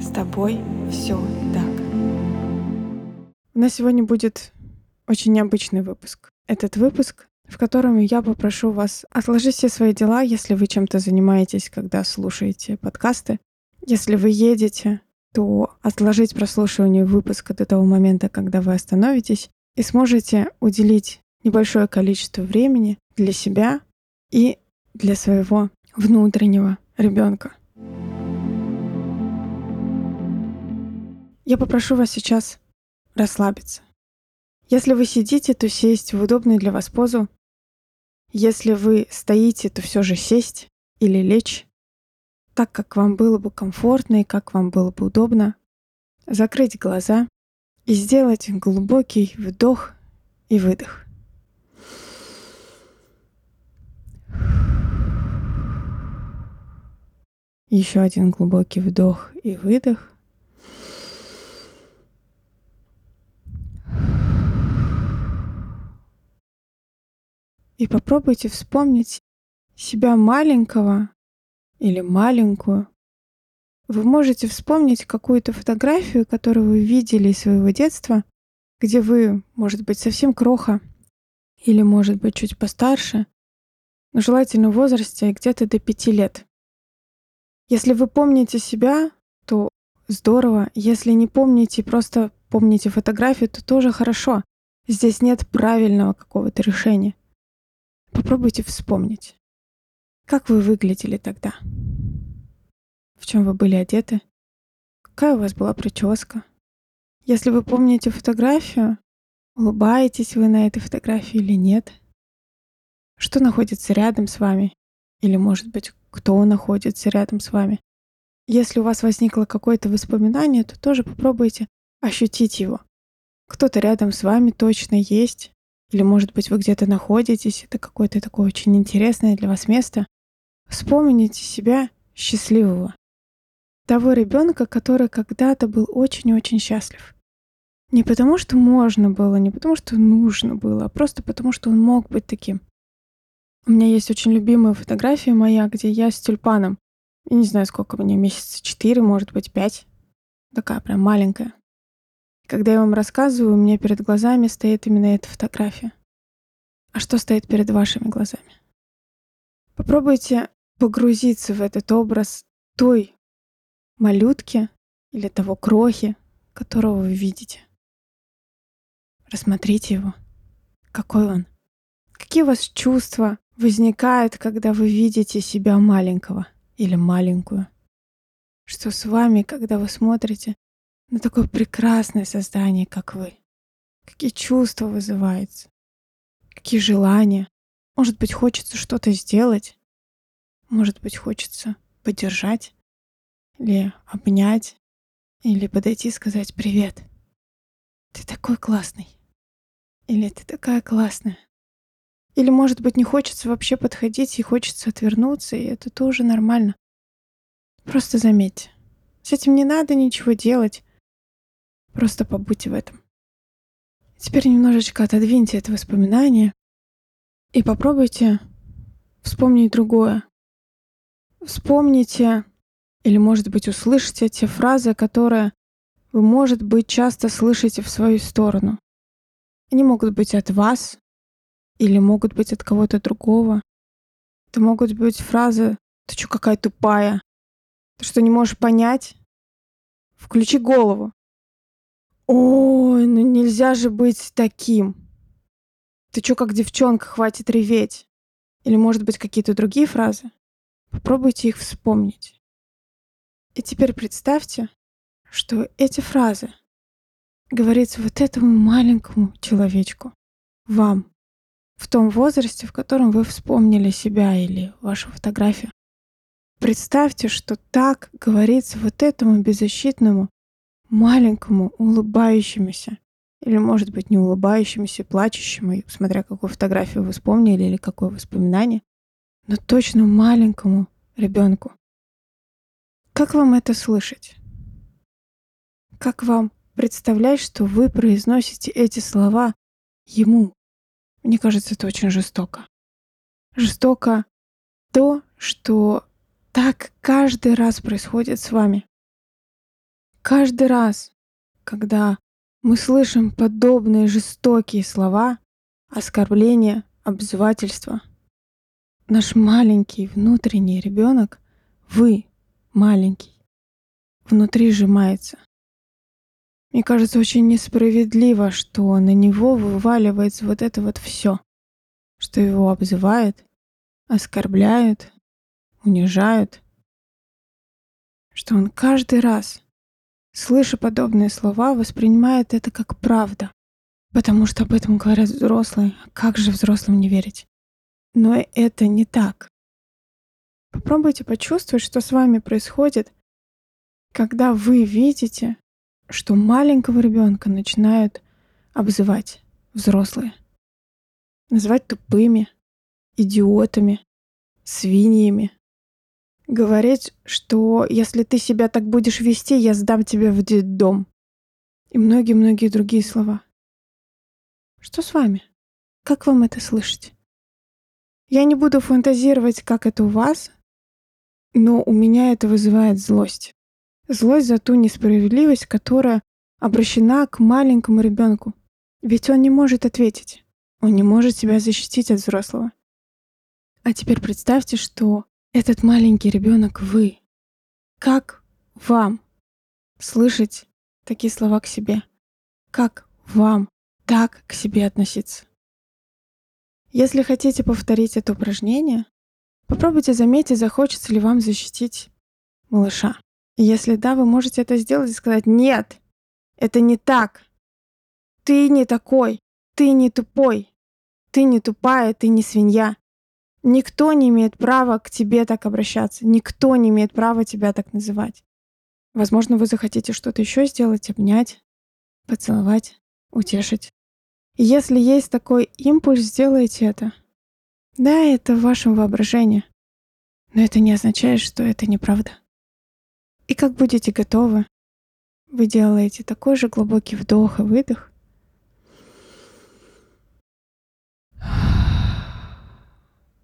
С тобой все так. У нас сегодня будет очень необычный выпуск. Этот выпуск, в котором я попрошу вас отложить все свои дела, если вы чем-то занимаетесь, когда слушаете подкасты. Если вы едете, то отложить прослушивание выпуска до того момента, когда вы остановитесь, и сможете уделить небольшое количество времени для себя и для своего внутреннего ребенка. Я попрошу вас сейчас расслабиться. Если вы сидите, то сесть в удобную для вас позу. Если вы стоите, то все же сесть или лечь так, как вам было бы комфортно и как вам было бы удобно. Закрыть глаза и сделать глубокий вдох и выдох. Еще один глубокий вдох и выдох. И попробуйте вспомнить себя маленького или маленькую. Вы можете вспомнить какую-то фотографию, которую вы видели из своего детства, где вы, может быть, совсем кроха, или, может быть, чуть постарше, но желательно в возрасте где-то до пяти лет. Если вы помните себя, то здорово. Если не помните, просто помните фотографию, то тоже хорошо. Здесь нет правильного какого-то решения. Попробуйте вспомнить. Как вы выглядели тогда? В чем вы были одеты? Какая у вас была прическа? Если вы помните фотографию, улыбаетесь вы на этой фотографии или нет? Что находится рядом с вами? Или, может быть, кто находится рядом с вами. Если у вас возникло какое-то воспоминание, то тоже попробуйте ощутить его. Кто-то рядом с вами точно есть, или, может быть, вы где-то находитесь, это какое-то такое очень интересное для вас место. Вспомните себя счастливого. Того ребенка, который когда-то был очень-очень счастлив. Не потому, что можно было, не потому, что нужно было, а просто потому, что он мог быть таким. У меня есть очень любимая фотография моя, где я с тюльпаном. Я не знаю, сколько мне, месяца четыре, может быть, пять. Такая прям маленькая. Когда я вам рассказываю, у меня перед глазами стоит именно эта фотография. А что стоит перед вашими глазами? Попробуйте погрузиться в этот образ той малютки или того крохи, которого вы видите. Рассмотрите его. Какой он? Какие у вас чувства возникает, когда вы видите себя маленького или маленькую. Что с вами, когда вы смотрите на такое прекрасное создание, как вы? Какие чувства вызываются? Какие желания? Может быть, хочется что-то сделать? Может быть, хочется поддержать? Или обнять? Или подойти и сказать «Привет, ты такой классный» или «Ты такая классная». Или, может быть, не хочется вообще подходить и хочется отвернуться, и это тоже нормально. Просто заметьте. С этим не надо ничего делать. Просто побудьте в этом. Теперь немножечко отодвиньте это воспоминание и попробуйте вспомнить другое. Вспомните или, может быть, услышите те фразы, которые вы, может быть, часто слышите в свою сторону. Они могут быть от вас, или могут быть от кого-то другого. Это могут быть фразы «Ты что, какая тупая?» «Ты что, не можешь понять?» «Включи голову!» «Ой, ну нельзя же быть таким!» «Ты что, как девчонка, хватит реветь?» Или, может быть, какие-то другие фразы? Попробуйте их вспомнить. И теперь представьте, что эти фразы говорится вот этому маленькому человечку, вам, в том возрасте, в котором вы вспомнили себя или вашу фотографию. представьте, что так говорится вот этому беззащитному, маленькому, улыбающемуся, или, может быть, не улыбающемуся, плачущему, смотря какую фотографию вы вспомнили или какое воспоминание, но точно маленькому ребенку. Как вам это слышать? Как вам представлять, что вы произносите эти слова ему? Мне кажется, это очень жестоко. Жестоко то, что так каждый раз происходит с вами. Каждый раз, когда мы слышим подобные жестокие слова, оскорбления, обзывательства, наш маленький внутренний ребенок, вы маленький, внутри сжимается. Мне кажется, очень несправедливо, что на него вываливается вот это вот все, что его обзывают, оскорбляют, унижают, что он каждый раз, слыша подобные слова, воспринимает это как правда, потому что об этом говорят взрослые. Как же взрослым не верить? Но это не так. Попробуйте почувствовать, что с вами происходит, когда вы видите, что маленького ребенка начинают обзывать взрослые. Называть тупыми, идиотами, свиньями. Говорить, что если ты себя так будешь вести, я сдам тебя в детдом. И многие-многие другие слова. Что с вами? Как вам это слышать? Я не буду фантазировать, как это у вас, но у меня это вызывает злость. Злость за ту несправедливость, которая обращена к маленькому ребенку. Ведь он не может ответить. Он не может себя защитить от взрослого. А теперь представьте, что этот маленький ребенок вы. Как вам слышать такие слова к себе? Как вам так к себе относиться? Если хотите повторить это упражнение, попробуйте заметить, захочется ли вам защитить малыша. Если да, вы можете это сделать и сказать «Нет, это не так. Ты не такой. Ты не тупой. Ты не тупая, ты не свинья. Никто не имеет права к тебе так обращаться. Никто не имеет права тебя так называть. Возможно, вы захотите что-то еще сделать, обнять, поцеловать, утешить. И если есть такой импульс, сделайте это. Да, это в вашем воображении. Но это не означает, что это неправда. И как будете готовы, вы делаете такой же глубокий вдох и выдох.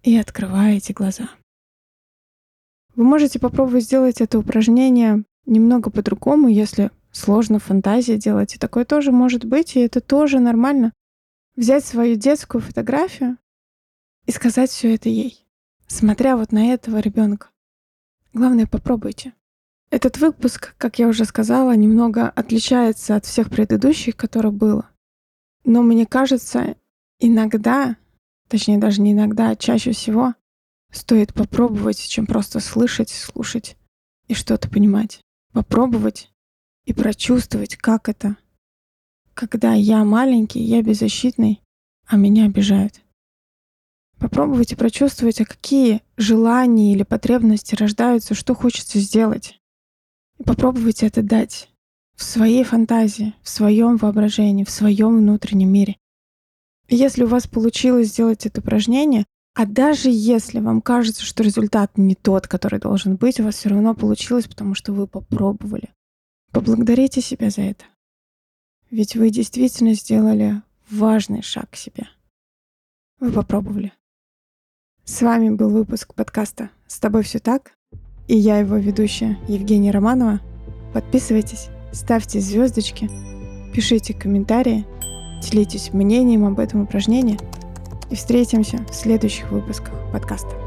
И открываете глаза. Вы можете попробовать сделать это упражнение немного по-другому, если сложно фантазии делать. И такое тоже может быть, и это тоже нормально. Взять свою детскую фотографию и сказать все это ей, смотря вот на этого ребенка. Главное, попробуйте. Этот выпуск, как я уже сказала, немного отличается от всех предыдущих, которые было. Но мне кажется, иногда, точнее даже не иногда, а чаще всего стоит попробовать, чем просто слышать, слушать и что-то понимать. Попробовать и прочувствовать, как это, когда я маленький, я беззащитный, а меня обижают. Попробуйте прочувствовать, а какие желания или потребности рождаются, что хочется сделать. И попробуйте это дать в своей фантазии, в своем воображении, в своем внутреннем мире. Если у вас получилось сделать это упражнение, а даже если вам кажется, что результат не тот, который должен быть, у вас все равно получилось, потому что вы попробовали. Поблагодарите себя за это. Ведь вы действительно сделали важный шаг к себе. Вы попробовали. С вами был выпуск подкаста «С тобой все так?» и я его ведущая Евгения Романова. Подписывайтесь, ставьте звездочки, пишите комментарии, делитесь мнением об этом упражнении и встретимся в следующих выпусках подкаста.